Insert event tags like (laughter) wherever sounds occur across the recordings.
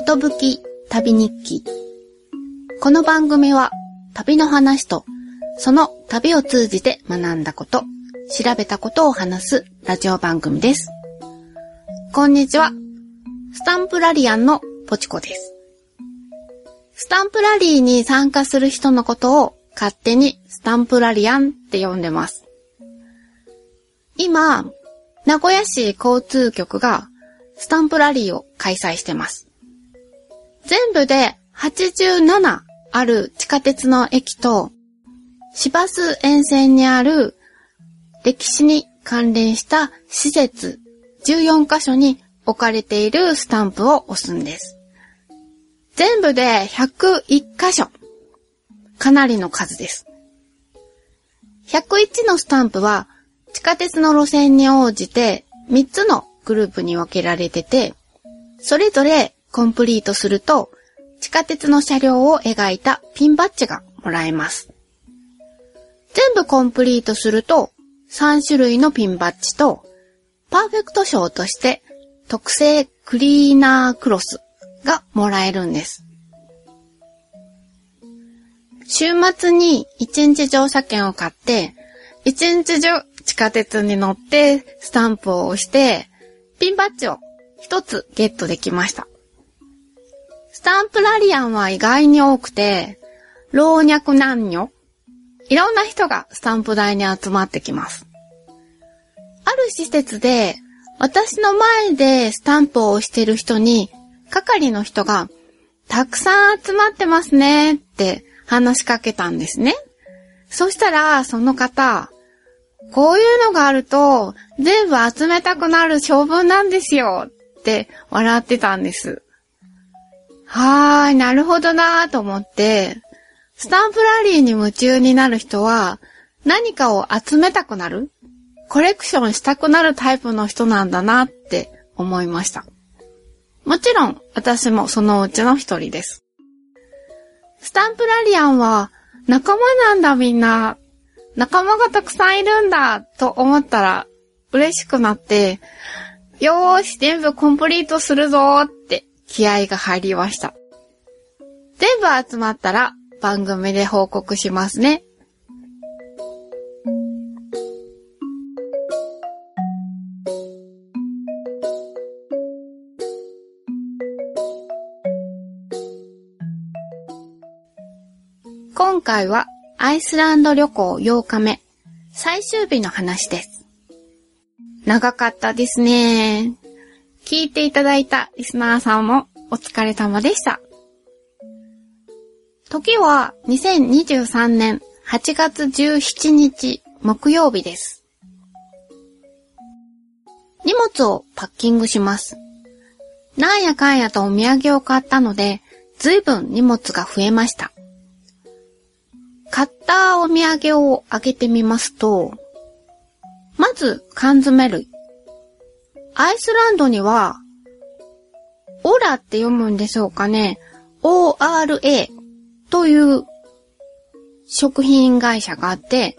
ことぶき旅日記。この番組は旅の話とその旅を通じて学んだこと、調べたことを話すラジオ番組です。こんにちは。スタンプラリアンのポチコです。スタンプラリーに参加する人のことを勝手にスタンプラリアンって呼んでます。今、名古屋市交通局がスタンプラリーを開催してます。全部で87ある地下鉄の駅と、市バス沿線にある歴史に関連した施設14カ所に置かれているスタンプを押すんです。全部で101カ所。かなりの数です。101のスタンプは地下鉄の路線に応じて3つのグループに分けられてて、それぞれコンプリートすると地下鉄の車両を描いたピンバッジがもらえます。全部コンプリートすると3種類のピンバッジとパーフェクト賞として特製クリーナークロスがもらえるんです。週末に1日乗車券を買って、1日中地下鉄に乗ってスタンプを押して、ピンバッジを一つゲットできました。スタンプラリアンは意外に多くて、老若男女、いろんな人がスタンプ台に集まってきます。ある施設で、私の前でスタンプを押してる人に、係の人が、たくさん集まってますねって話しかけたんですね。そしたら、その方、こういうのがあると、全部集めたくなる性分なんですよって笑ってたんです。はーい、なるほどなーと思って、スタンプラリーに夢中になる人は、何かを集めたくなるコレクションしたくなるタイプの人なんだなって思いました。もちろん、私もそのうちの一人です。スタンプラリアンは、仲間なんだみんな。仲間がたくさんいるんだと思ったら、嬉しくなって、よーし、全部コンプリートするぞーって気合が入りました。全部集まったら番組で報告しますね。今回はアイスランド旅行8日目、最終日の話です。長かったですね。聞いていただいたリスナーさんもお疲れ様でした。時は2023年8月17日木曜日です。荷物をパッキングします。なんやかんやとお土産を買ったので、ずいぶん荷物が増えました。買ったお土産を開けてみますと、まず缶詰類。アイスランドには、オラって読むんでしょうかね。ORA という食品会社があって、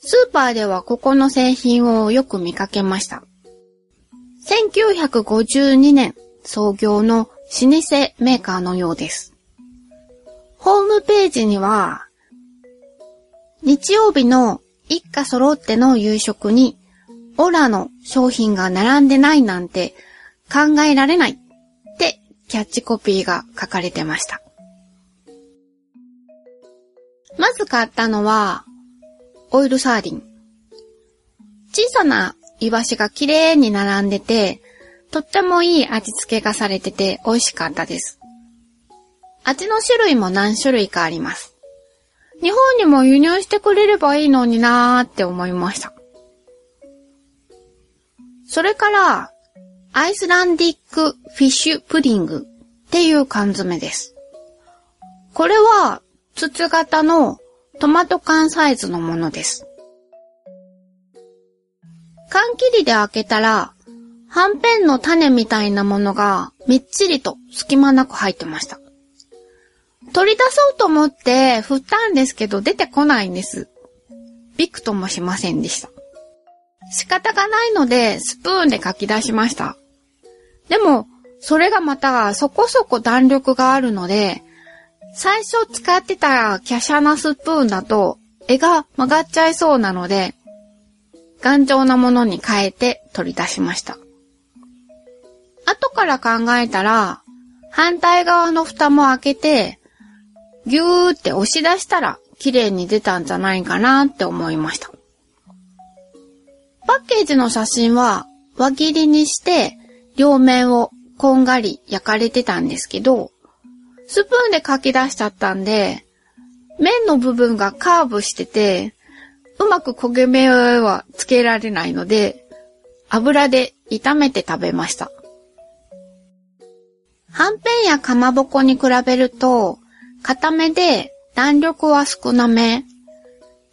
スーパーではここの製品をよく見かけました。1952年創業の老舗メーカーのようです。ホームページには、日曜日の一家揃っての夕食に、オラの商品が並んでないなんて考えられないってキャッチコピーが書かれてました。まず買ったのは、オイルサーディン。小さなイワシが綺麗に並んでて、とってもいい味付けがされてて美味しかったです。味の種類も何種類かあります。日本にも輸入してくれればいいのになーって思いました。それから、アイスランディックフィッシュプディングっていう缶詰です。これは、筒型のトマト缶サイズのものです。缶切りで開けたら、はんぺんの種みたいなものがみっちりと隙間なく入ってました。取り出そうと思って振ったんですけど出てこないんです。びくともしませんでした。仕方がないのでスプーンで書き出しました。でも、それがまたそこそこ弾力があるので、最初使ってた華奢なスプーンだと絵が曲がっちゃいそうなので、頑丈なものに変えて取り出しました。後から考えたら、反対側の蓋も開けて、ぎゅーって押し出したら綺麗に出たんじゃないかなって思いました。パッケージの写真は輪切りにして両面をこんがり焼かれてたんですけど、スプーンで書き出しちゃったんで、麺の部分がカーブしてて、うまく焦げ目はつけられないので、油で炒めて食べました。はんぺんやかまぼこに比べると、固めで弾力は少なめ。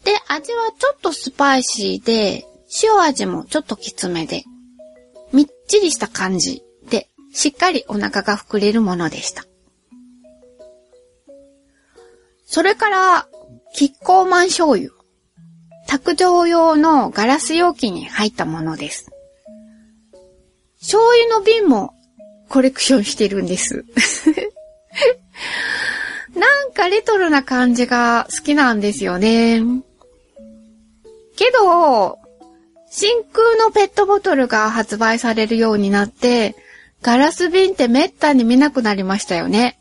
で、味はちょっとスパイシーで、塩味もちょっときつめで、みっちりした感じで、しっかりお腹が膨れるものでした。それから、キッコーマン醤油。卓上用のガラス容器に入ったものです。醤油の瓶もコレクションしてるんです。(laughs) なんかレトロな感じが好きなんですよね。けど、真空のペットボトルが発売されるようになって、ガラス瓶ってめったに見なくなりましたよね。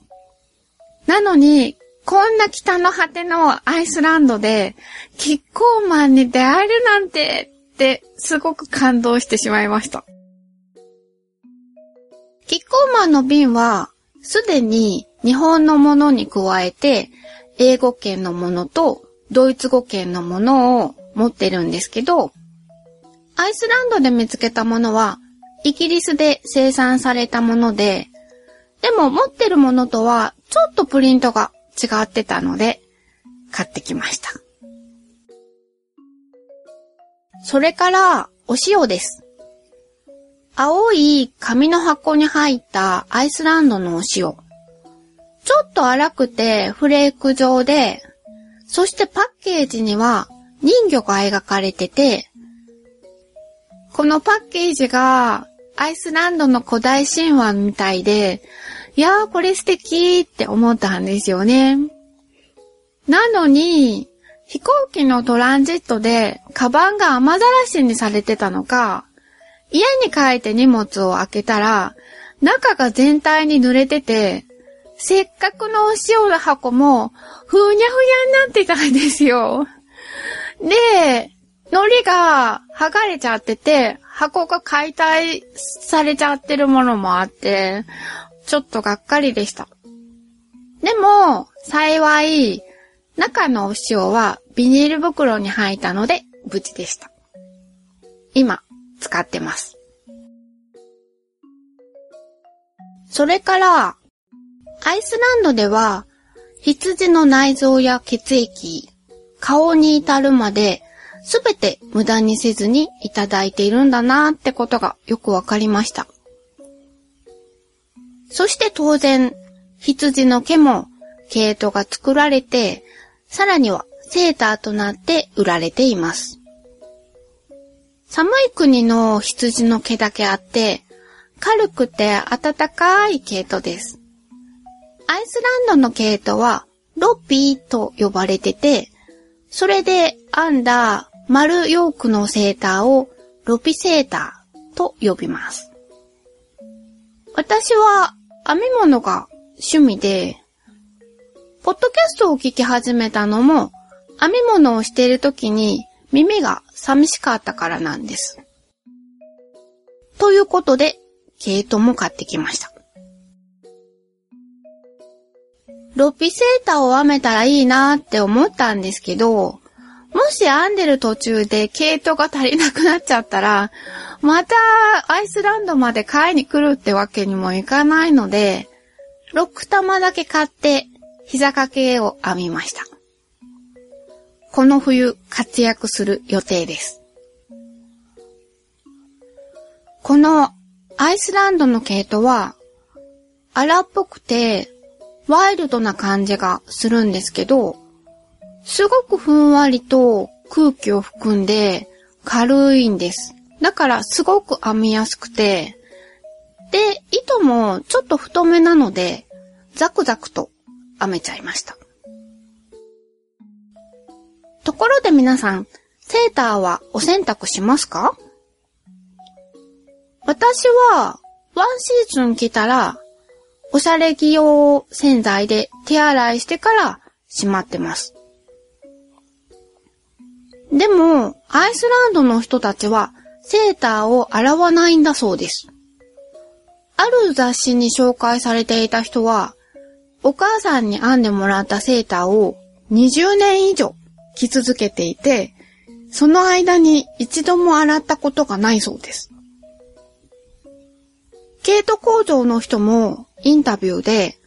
なのに、こんな北の果てのアイスランドで、キッコーマンに出会えるなんて、ってすごく感動してしまいました。キッコーマンの瓶は、すでに日本のものに加えて、英語圏のものとドイツ語圏のものを持ってるんですけど、アイスランドで見つけたものは、イギリスで生産されたもので、でも持ってるものとはちょっとプリントが違ってたので、買ってきました。それから、お塩です。青い紙の箱に入ったアイスランドのお塩。ちょっと粗くてフレーク状で、そしてパッケージには人魚が描かれてて、このパッケージがアイスランドの古代神話みたいで、いやーこれ素敵って思ったんですよね。なのに、飛行機のトランジットでカバンが雨ざらしにされてたのか、家に帰って荷物を開けたら、中が全体に濡れてて、せっかくのお塩の箱も、ふにゃふにゃになってたんですよ。で、海苔が剥がれちゃってて、箱が解体されちゃってるものもあって、ちょっとがっかりでした。でも、幸い、中のお塩はビニール袋に入ったので無事でした。今、使ってます。それから、アイスランドでは、羊の内臓や血液、顔に至るまで、すべて無駄にせずにいただいているんだなってことがよくわかりました。そして当然、羊の毛も毛糸が作られて、さらにはセーターとなって売られています。寒い国の羊の毛だけあって、軽くて暖かい毛糸です。アイスランドの毛糸はロッピーと呼ばれてて、それで編んだ丸ヨークのセーターをロピセーターと呼びます。私は編み物が趣味で、ポッドキャストを聞き始めたのも編み物をしている時に耳が寂しかったからなんです。ということで、毛糸も買ってきました。ロピセーターを編めたらいいなって思ったんですけど、もし編んでる途中で毛糸が足りなくなっちゃったら、またアイスランドまで買いに来るってわけにもいかないので、6玉だけ買って膝掛けを編みました。この冬活躍する予定です。このアイスランドの毛糸は荒っぽくてワイルドな感じがするんですけど、すごくふんわりと空気を含んで軽いんです。だからすごく編みやすくて、で、糸もちょっと太めなので、ザクザクと編めちゃいました。ところで皆さん、セーターはお洗濯しますか？私は、ワンシーズン着たら、おしゃれ着用洗剤で手洗いしてからしまってます。でも、アイスランドの人たちは、セーターを洗わないんだそうです。ある雑誌に紹介されていた人は、お母さんに編んでもらったセーターを20年以上着続けていて、その間に一度も洗ったことがないそうです。毛糸工場の人もインタビューで、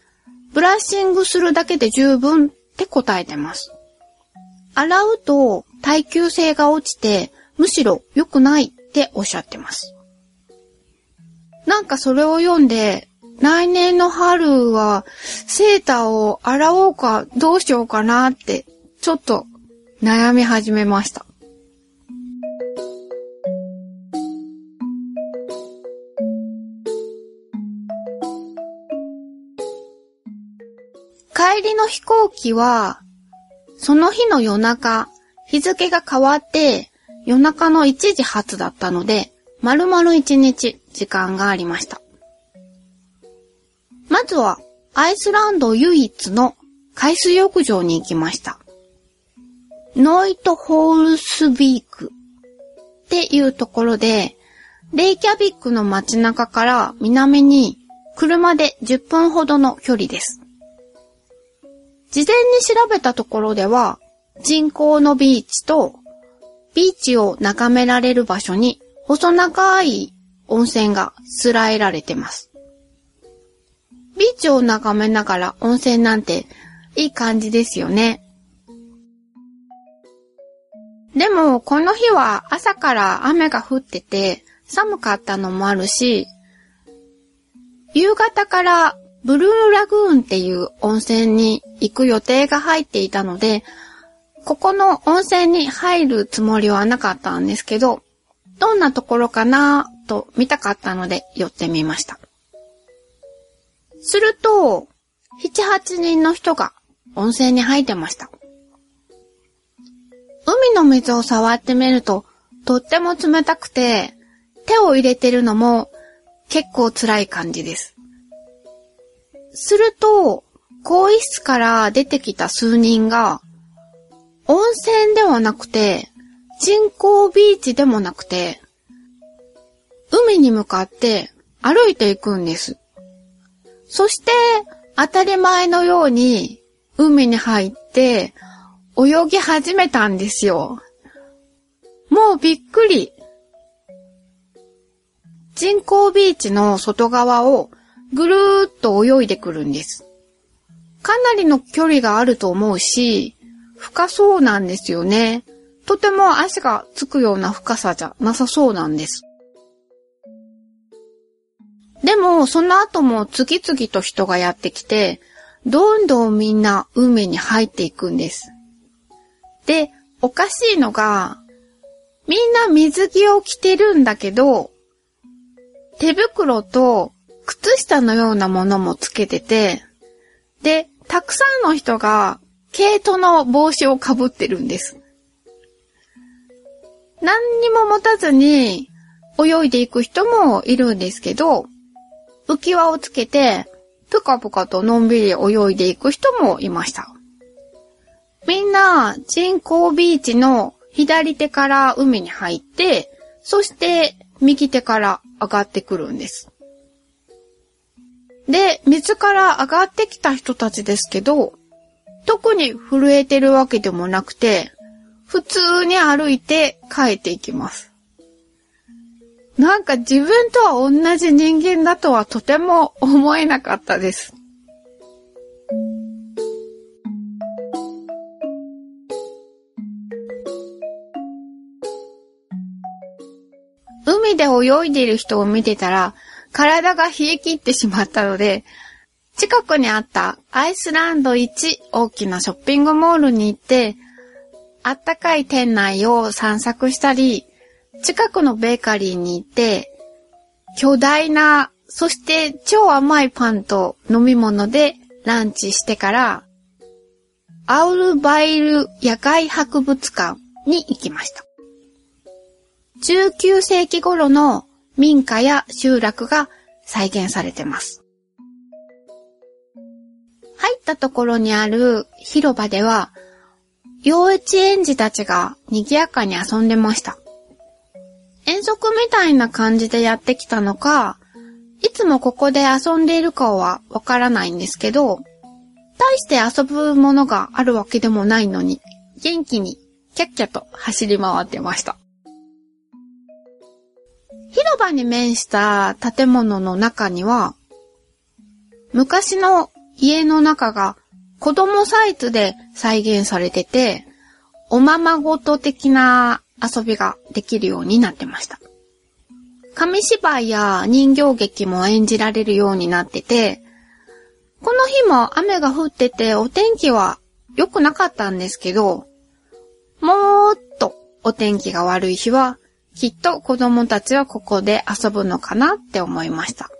ブラッシングするだけで十分って答えてます。洗うと耐久性が落ちて、むしろ良くないっておっしゃってます。なんかそれを読んで、来年の春はセーターを洗おうかどうしようかなって、ちょっと悩み始めました。帰りの飛行機は、その日の夜中、日付が変わって夜中の1時発だったので、丸々1日時間がありました。まずは、アイスランド唯一の海水浴場に行きました。ノイトホールスビークっていうところで、レイキャビックの街中から南に車で10分ほどの距離です。事前に調べたところでは、人工のビーチと、ビーチを眺められる場所に細長い温泉がすらえられてます。ビーチを眺めながら温泉なんていい感じですよね。でも、この日は朝から雨が降ってて寒かったのもあるし、夕方からブルーラグーンっていう温泉に行く予定が入っていたので、ここの温泉に入るつもりはなかったんですけど、どんなところかなと見たかったので寄ってみました。すると、7、8人の人が温泉に入ってました。海の水を触ってみると、とっても冷たくて、手を入れてるのも結構辛い感じです。すると、更衣室から出てきた数人が、温泉ではなくて、人工ビーチでもなくて、海に向かって歩いていくんです。そして、当たり前のように海に入って泳ぎ始めたんですよ。もうびっくり。人工ビーチの外側をぐるーっと泳いでくるんです。かなりの距離があると思うし、深そうなんですよね。とても足がつくような深さじゃなさそうなんです。でも、その後も次々と人がやってきて、どんどんみんな海に入っていくんです。で、おかしいのが、みんな水着を着てるんだけど、手袋と靴下のようなものもつけてて、で、たくさんの人が毛糸の帽子をかぶってるんです。何にも持たずに泳いでいく人もいるんですけど、浮き輪をつけて、ぷかぷかとのんびり泳いでいく人もいました。みんな人工ビーチの左手から海に入って、そして右手から上がってくるんです。で、水から上がってきた人たちですけど、特に震えてるわけでもなくて、普通に歩いて帰っていきます。なんか自分とは同じ人間だとはとても思えなかったです。海で泳いでいる人を見てたら、体が冷え切ってしまったので、近くにあったアイスランド一大きなショッピングモールに行って、あったかい店内を散策したり、近くのベーカリーに行って、巨大なそして超甘いパンと飲み物でランチしてから、アウルバイル野外博物館に行きました。19世紀頃の民家や集落が再現されてます。入ったところにある広場では、幼稚園児たちが賑やかに遊んでました。遠足みたいな感じでやってきたのか、いつもここで遊んでいるかはわからないんですけど、大して遊ぶものがあるわけでもないのに、元気にキャッキャと走り回ってました。広場に面した建物の中には、昔の家の中が子供サイズで再現されてて、おままごと的な遊びができるようになってました。紙芝居や人形劇も演じられるようになってて、この日も雨が降っててお天気は良くなかったんですけど、もっとお天気が悪い日は、きっと子供たちはここで遊ぶのかなって思いました。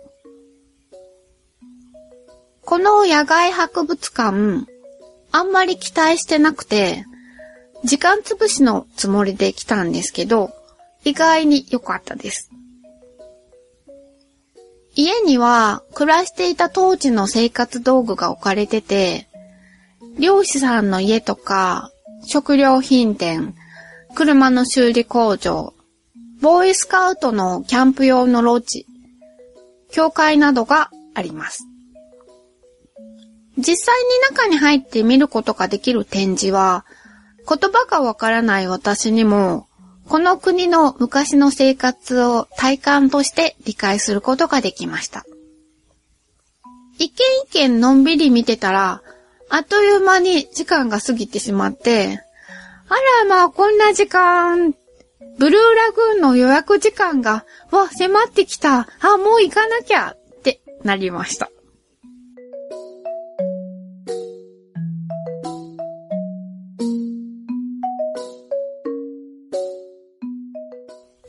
この野外博物館、あんまり期待してなくて、時間つぶしのつもりで来たんですけど、意外に良かったです。家には暮らしていた当時の生活道具が置かれてて、漁師さんの家とか、食料品店、車の修理工場、ボーイスカウトのキャンプ用のロッジ、教会などがあります。実際に中に入って見ることができる展示は、言葉がわからない私にもこの国の昔の生活を体感として理解することができました。一軒一軒のんびり見てたら、あっという間に時間が過ぎてしまって、あらまあこんな時間、ブルーラグーンの予約時間が、わ、迫ってきた。あ、もう行かなきゃってなりました。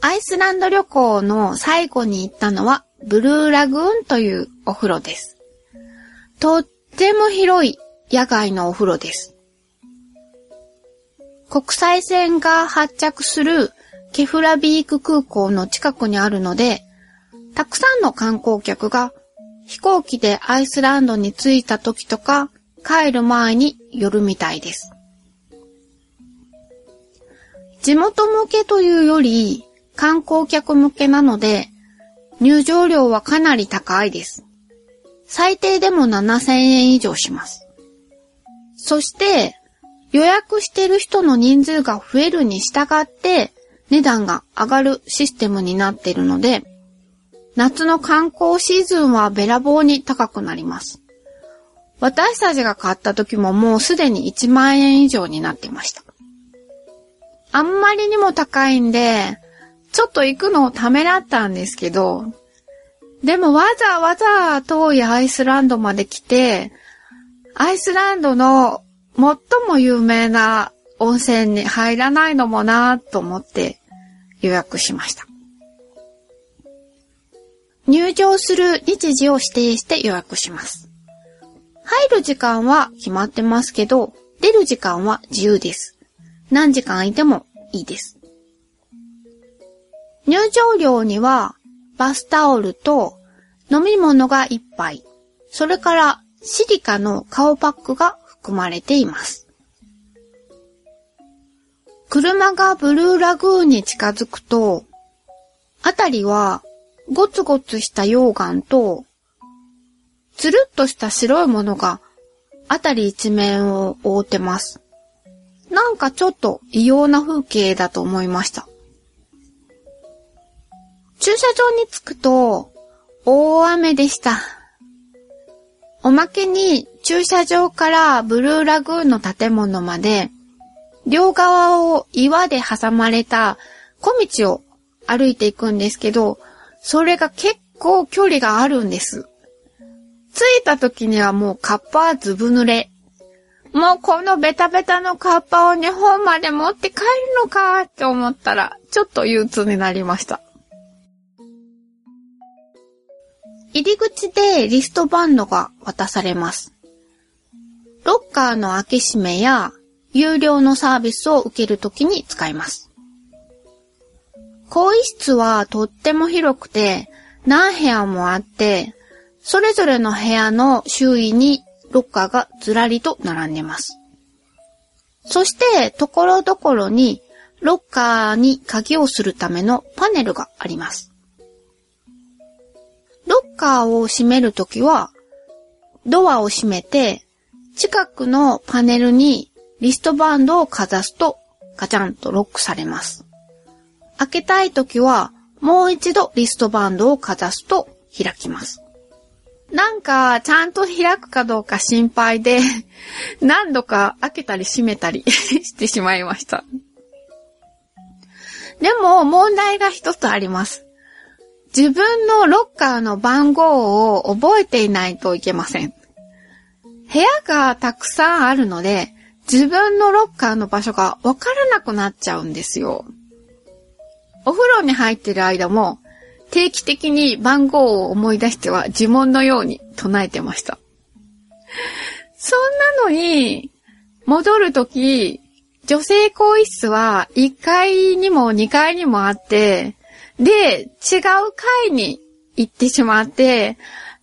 アイスランド旅行の最後に行ったのは、ブルーラグーンというお風呂です。とっても広い野外のお風呂です。国際線が発着するケフラビーク空港の近くにあるので、たくさんの観光客が飛行機でアイスランドに着いた時とか帰る前に寄るみたいです。地元向けというより観光客向けなので、入場料はかなり高いです。最低でも7000円以上します。そして、予約してる人の人数が増えるに従って値段が上がるシステムになっているので、夏の観光シーズンはべらぼうに高くなります。私たちが買った時ももうすでに1万円以上になってました。あんまりにも高いんで、ちょっと行くのをためらったんですけど、でもわざわざ遠いアイスランドまで来て、アイスランドの最も有名な温泉に入らないのもなぁと思って予約しました。入場する日時を指定して予約します。入る時間は決まってますけど、出る時間は自由です。何時間いてもいいです。入場料には、バスタオルと飲み物が一杯、それからシリカの顔パックが含まれています。車がブルーラグーンに近づくと、あたりはゴツゴツした溶岩と、つるっとした白いものがあたり一面を覆ってます。なんかちょっと異様な風景だと思いました。駐車場に着くと、大雨でした。おまけに駐車場からブルーラグーンの建物まで、両側を岩で挟まれた小道を歩いていくんですけど、それが結構距離があるんです。着いた時にはもうカッパはずぶ濡れ。もうこのベタベタのカッパを日本まで持って帰るのかって思ったら、ちょっと憂鬱になりました。入り口でリストバンドが渡されます。ロッカーの開け閉めや有料のサービスを受けるときに使います。更衣室はとっても広くて何部屋もあって、それぞれの部屋の周囲にロッカーがずらりと並んでます。そして、ところどころに、ロッカーに鍵をするためのパネルがあります。ロッカーを閉めるときは、ドアを閉めて、近くのパネルにリストバンドをかざすとガチャンとロックされます。開けたいときは、もう一度リストバンドをかざすと開きます。なんか、ちゃんと開くかどうか心配で、何度か開けたり閉めたり (laughs) してしまいました。でも、問題が一つあります。自分のロッカーの番号を覚えていないといけません。部屋がたくさんあるので、自分のロッカーの場所がわからなくなっちゃうんですよ。お風呂に入ってる間も、定期的に番号を思い出しては呪文のように唱えてました。そんなのに、戻るとき、女性更衣室は1階にも2階にもあって、で、違う階に行ってしまって、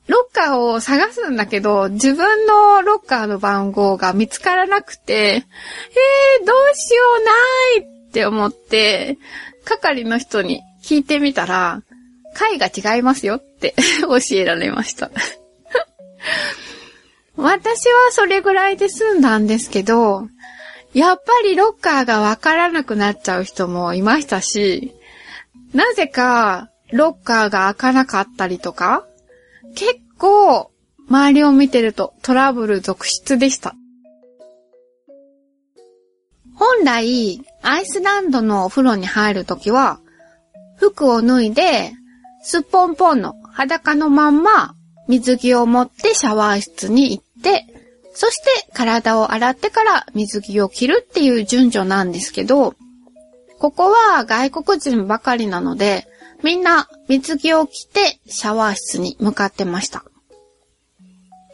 ロッカーを探すんだけど、自分のロッカーの番号が見つからなくて、えー、どうしようないって思って、係の人に聞いてみたら、階が違いますよって (laughs) 教えられました。(laughs) 私はそれぐらいで済んだんですけど、やっぱりロッカーがわからなくなっちゃう人もいましたし、なぜかロッカーが開かなかったりとか、結構周りを見てるとトラブル続出でした。本来、アイスランドのお風呂に入るときは、服を脱いで、すっぽんぽんの裸のまんま水着を持ってシャワー室に行って、そして体を洗ってから水着を着るっていう順序なんですけど、ここは外国人ばかりなので、みんな水着を着てシャワー室に向かってました。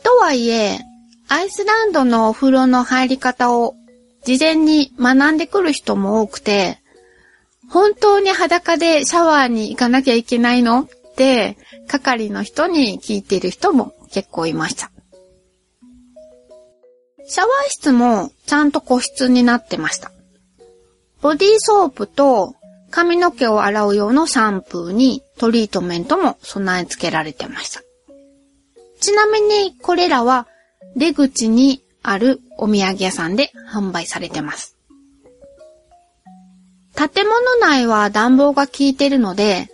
とはいえ、アイスランドのお風呂の入り方を事前に学んでくる人も多くて、本当に裸でシャワーに行かなきゃいけないのって、係の人に聞いてる人も結構いました。シャワー室もちゃんと個室になってました。ボディーソープと髪の毛を洗う用のシャンプーにトリートメントも備え付けられてました。ちなみにこれらは出口にあるお土産屋さんで販売されてます。建物内は暖房が効いてるので、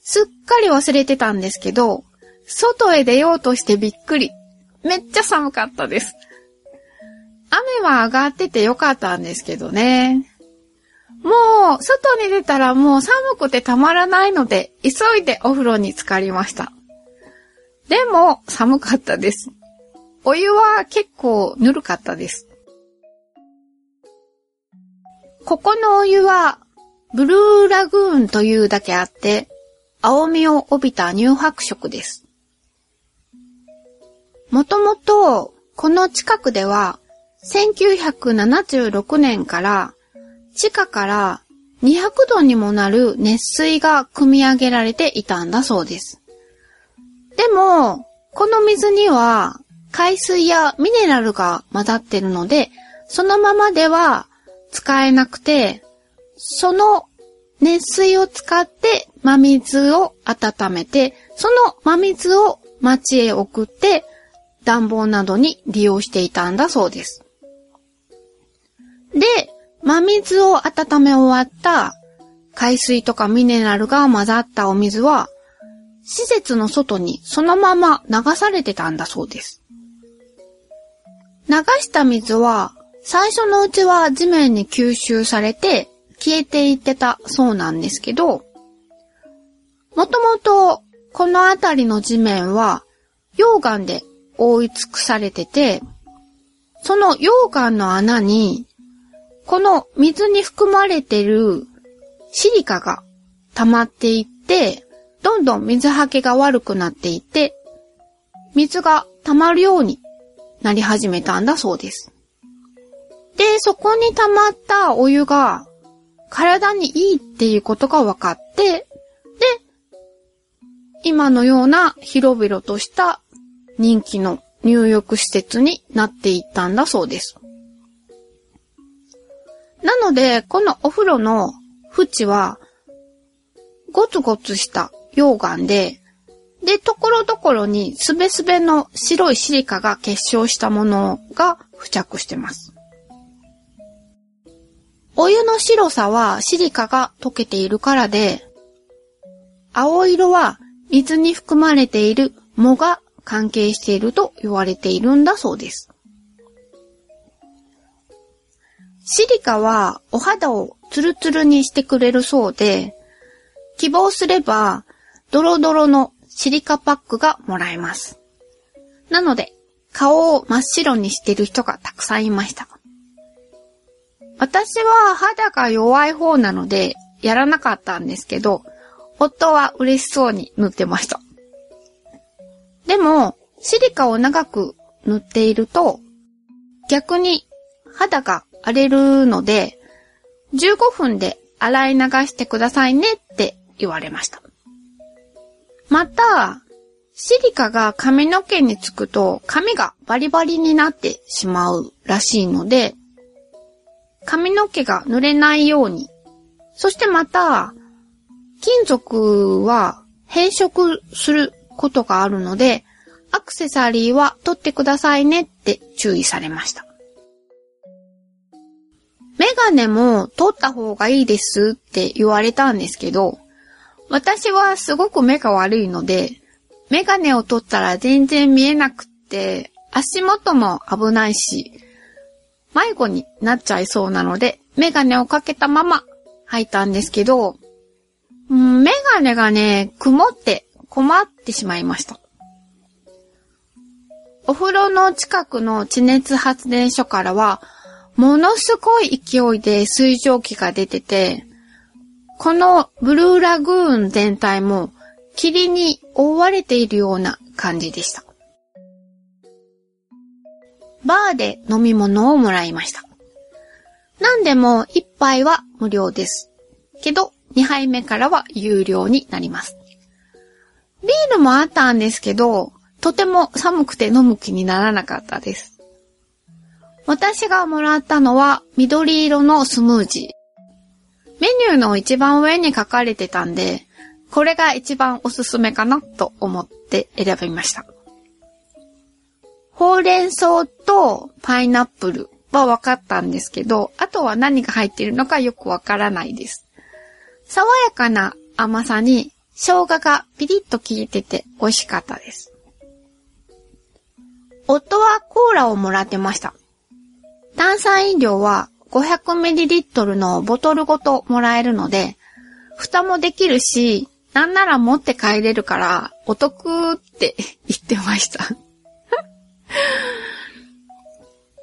すっかり忘れてたんですけど、外へ出ようとしてびっくり。めっちゃ寒かったです。雨は上がっててよかったんですけどね。もう、外に出たらもう寒くてたまらないので、急いでお風呂に浸かりました。でも、寒かったです。お湯は結構ぬるかったです。ここのお湯はブルーラグーンというだけあって、青みを帯びた乳白色です。もともと、この近くでは、1976年から地下から200度にもなる熱水が汲み上げられていたんだそうです。でも、この水には海水やミネラルが混ざってるので、そのままでは使えなくて、その熱水を使って真水を温めて、その真水を町へ送って暖房などに利用していたんだそうです。で、真水を温め終わった海水とかミネラルが混ざったお水は、施設の外にそのまま流されてたんだそうです。流した水は、最初のうちは地面に吸収されて、消えていってたそうなんですけど、もともとこの辺りの地面は溶岩で覆い尽くされてて、その溶岩の穴に、この水に含まれてるシリカが溜まっていって、どんどん水はけが悪くなっていって、水が溜まるようになり始めたんだそうです。で、そこに溜まったお湯が体にいいっていうことが分かって、で、今のような広々とした人気の入浴施設になっていったんだそうです。なので、このお風呂の縁は、ゴツゴツした溶岩で、で、ところどころにすべすべの白いシリカが結晶したものが付着してます。お湯の白さはシリカが溶けているからで、青色は水に含まれている藻が関係していると言われているんだそうです。シリカはお肌をツルツルにしてくれるそうで、希望すればドロドロのシリカパックがもらえます。なので、顔を真っ白にしてる人がたくさんいました。私は肌が弱い方なので、やらなかったんですけど、夫は嬉しそうに塗ってました。でも、シリカを長く塗っていると、逆に肌が荒れるので、15分で洗い流してくださいねって言われました。また、シリカが髪の毛につくと髪がバリバリになってしまうらしいので、髪の毛が濡れないように、そしてまた、金属は変色することがあるので、アクセサリーは取ってくださいねって注意されました。メガネも取った方がいいですって言われたんですけど、私はすごく目が悪いので、メガネを取ったら全然見えなくって、足元も危ないし、迷子になっちゃいそうなので、メガネをかけたまま履いたんですけど、メガネがね、曇って困ってしまいました。お風呂の近くの地熱発電所からは、ものすごい勢いで水蒸気が出てて、このブルーラグーン全体も霧に覆われているような感じでした。バーで飲み物をもらいました。なんでも一杯は無料です。けど、2杯目からは有料になります。ビールもあったんですけど、とても寒くて飲む気にならなかったです。私がもらったのは緑色のスムージー。メニューの一番上に書かれてたんで、これが一番おすすめかなと思って選びました。ほうれん草とパイナップルは分かったんですけど、あとは何が入っているのかよくわからないです。爽やかな甘さに生姜がピリッと効いてて美味しかったです。夫はコーラをもらってました。炭酸飲料は 500ml のボトルごともらえるので、蓋もできるし、なんなら持って帰れるからお得って言ってました (laughs)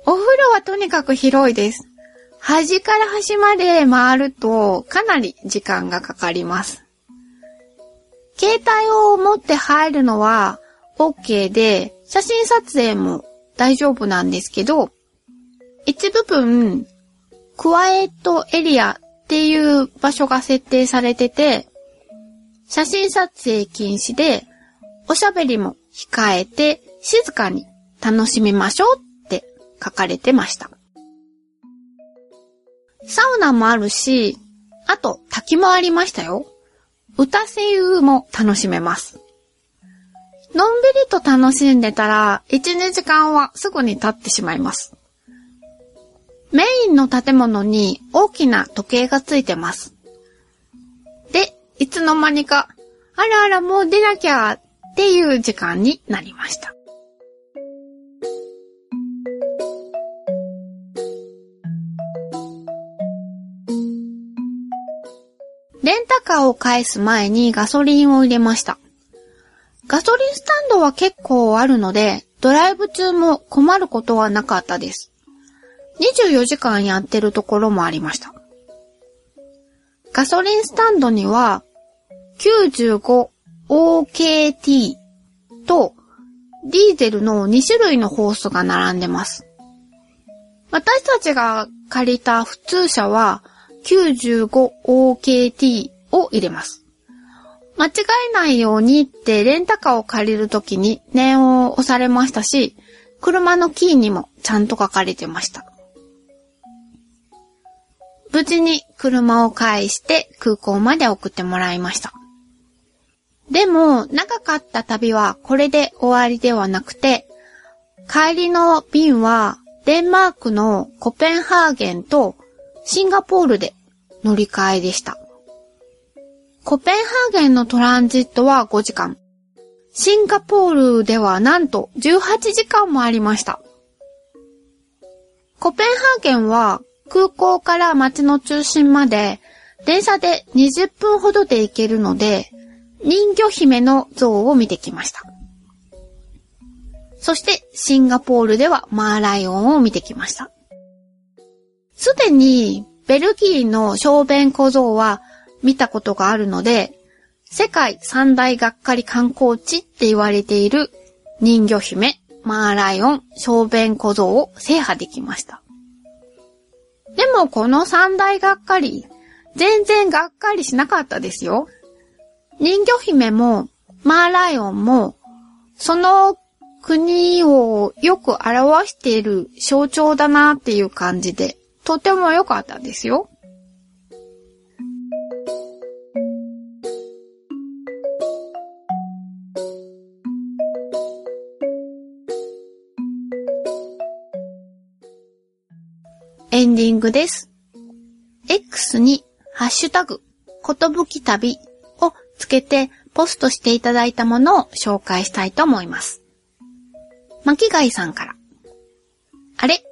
お風呂はとにかく広いです。端から端まで回るとかなり時間がかかります。携帯を持って入るのは OK で、写真撮影も大丈夫なんですけど、一部分、クワイエットエリアっていう場所が設定されてて、写真撮影禁止で、おしゃべりも控えて静かに楽しみましょうって書かれてました。サウナもあるし、あと滝もありましたよ。歌声優も楽しめます。のんびりと楽しんでたら、1、2時間はすぐに経ってしまいます。メインの建物に大きな時計がついてます。で、いつの間にか、あらあらもう出なきゃっていう時間になりました。レンタカーを返す前にガソリンを入れました。ガソリンスタンドは結構あるので、ドライブ中も困ることはなかったです。24時間やってるところもありました。ガソリンスタンドには 95OKT とディーゼルの2種類のホースが並んでます。私たちが借りた普通車は 95OKT を入れます。間違えないようにってレンタカーを借りるときに念を押されましたし、車のキーにもちゃんと書かれてました。無事に車を返して空港まで送ってもらいました。でも、長かった旅はこれで終わりではなくて、帰りの便はデンマークのコペンハーゲンとシンガポールで乗り換えでした。コペンハーゲンのトランジットは5時間。シンガポールではなんと18時間もありました。コペンハーゲンは空港から街の中心まで電車で20分ほどで行けるので、人魚姫の像を見てきました。そしてシンガポールではマーライオンを見てきました。すでにベルギーの小便小僧は見たことがあるので、世界三大がっかり観光地って言われている人魚姫、マーライオン、小便小僧を制覇できました。でもこの三大がっかり、全然がっかりしなかったですよ。人魚姫も、マーライオンも、その国をよく表している象徴だなっていう感じで、とても良かったですよ。エンディングです。X にハッシュタグ、ことぶき旅をつけてポストしていただいたものを紹介したいと思います。巻貝さんから。あれ？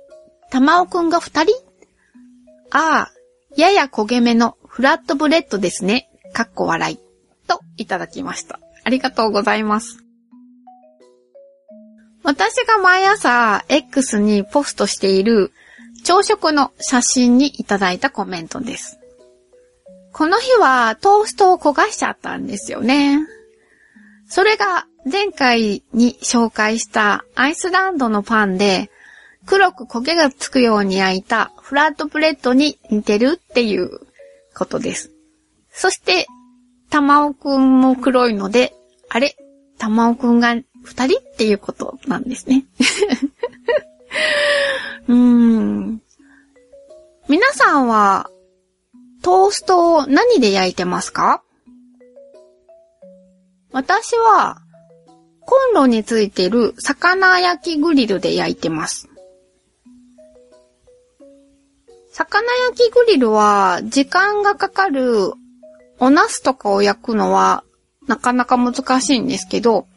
玉尾くんが二人？ああ、やや焦げ目のフラットブレッドですね。かっこ笑い。といただきました。ありがとうございます。私が毎朝 X にポストしている朝食の写真にいただいたコメントです。この日はトーストを焦がしちゃったんですよね。それが前回に紹介したアイスランドのパンで黒く焦げがつくように焼いたフラットブレッドに似てるっていうことです。そして、玉尾くんも黒いので、あれ？玉尾くんが二人？っていうことなんですね。(laughs) うん。皆さんは、トーストを何で焼いてますか？私は、コンロについてる魚焼きグリルで焼いてます。魚焼きグリルは時間がかかるお茄子とかを焼くのはなかなか難しいんですけど、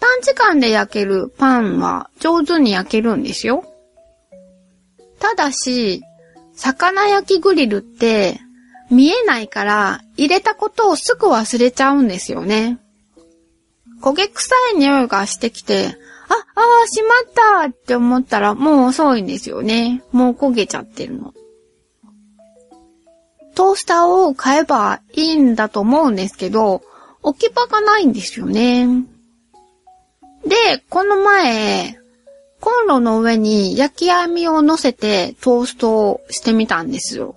短時間で焼けるパンは上手に焼けるんですよ。ただし、魚焼きグリルって見えないから入れたことをすぐ忘れちゃうんですよね。焦げ臭い匂いがしてきて、あ、ああ、しまったって思ったらもう遅いんですよね。もう焦げちゃってるの。トースターを買えばいいんだと思うんですけど、置き場がないんですよね。で、この前、コンロの上に焼き網を乗せてトーストをしてみたんですよ。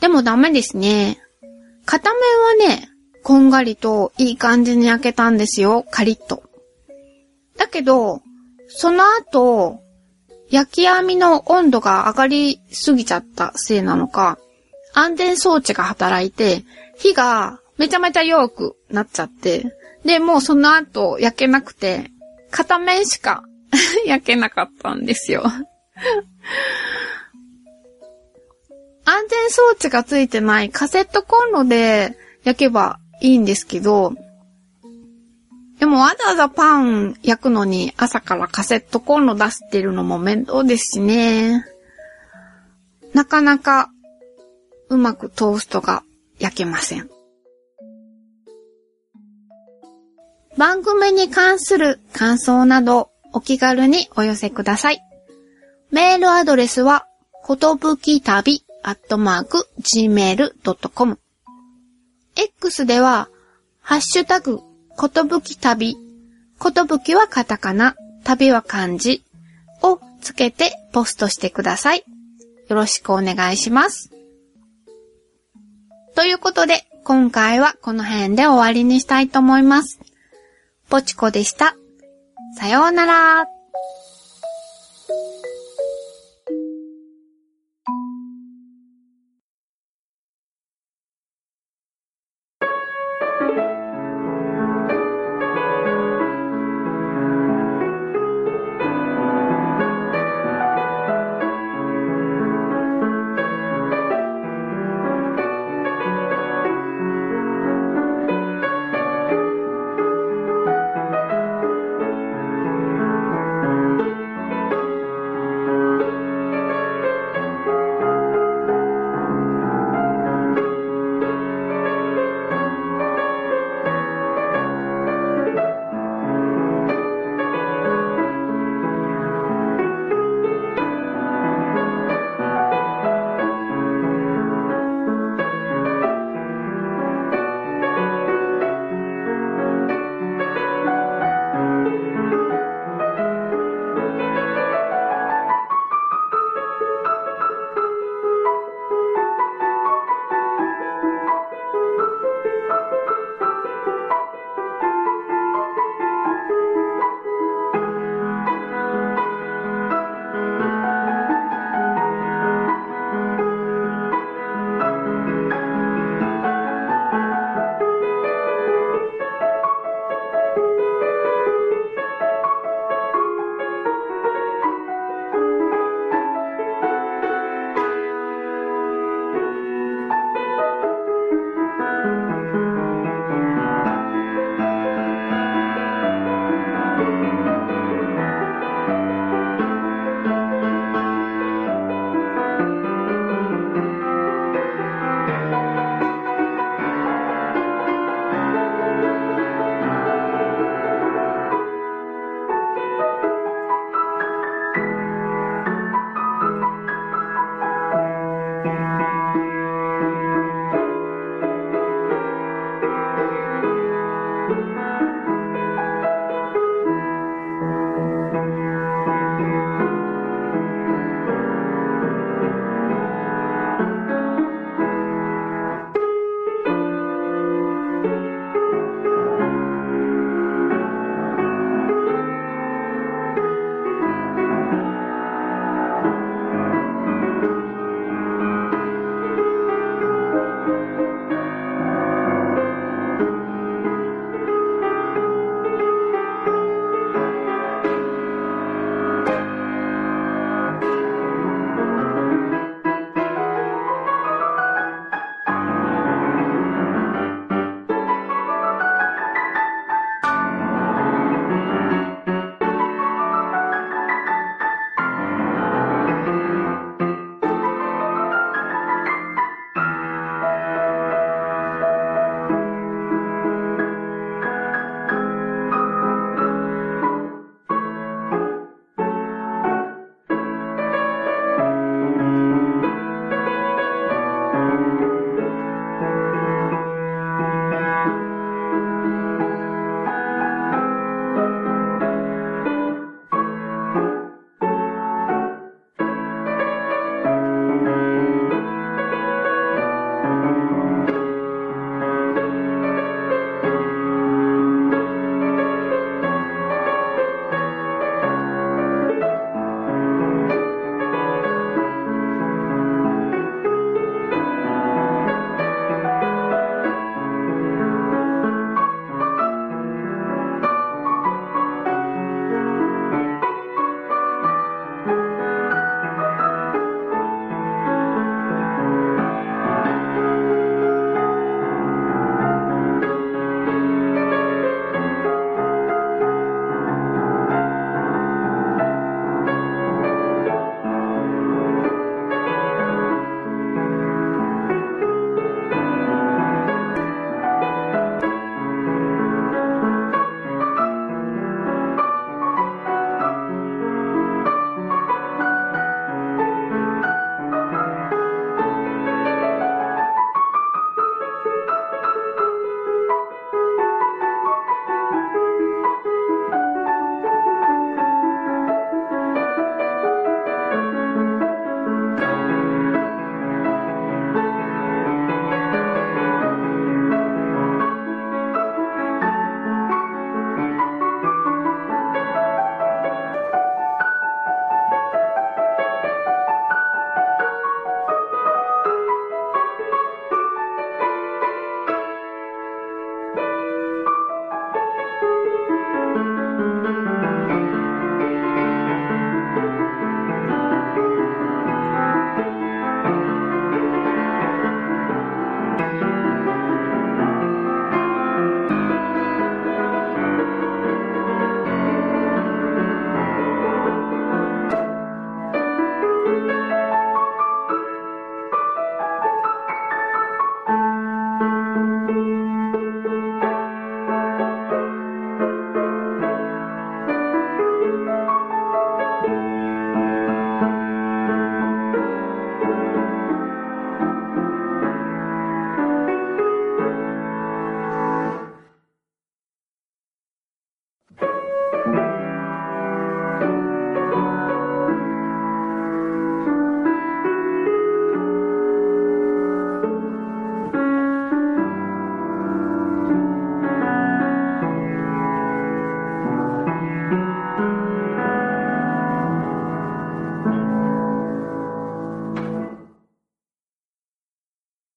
でもダメですね。片面はね、こんがりといい感じに焼けたんですよ、カリッと。だけど、その後、焼き網の温度が上がりすぎちゃったせいなのか、安全装置が働いて、火がめちゃめちゃ弱くなっちゃって、で、もうその後焼けなくて、片面しか (laughs) 焼けなかったんですよ安全装置がついてないカセットコンロで焼けばいいんですけど、でもわざわざパン焼くのに朝からカセットコンロ出してるのも面倒ですしね。なかなかうまくトーストが焼けません。番組に関する感想などお気軽にお寄せください。メールアドレスは、ことぶき旅アットマーク gmail.com。X では、ハッシュタグ、ことぶき旅、ことぶきはカタカナ、旅は漢字をつけてポストしてください。よろしくお願いします。ということで、今回はこの辺で終わりにしたいと思います。ぽちこでした。さようなら。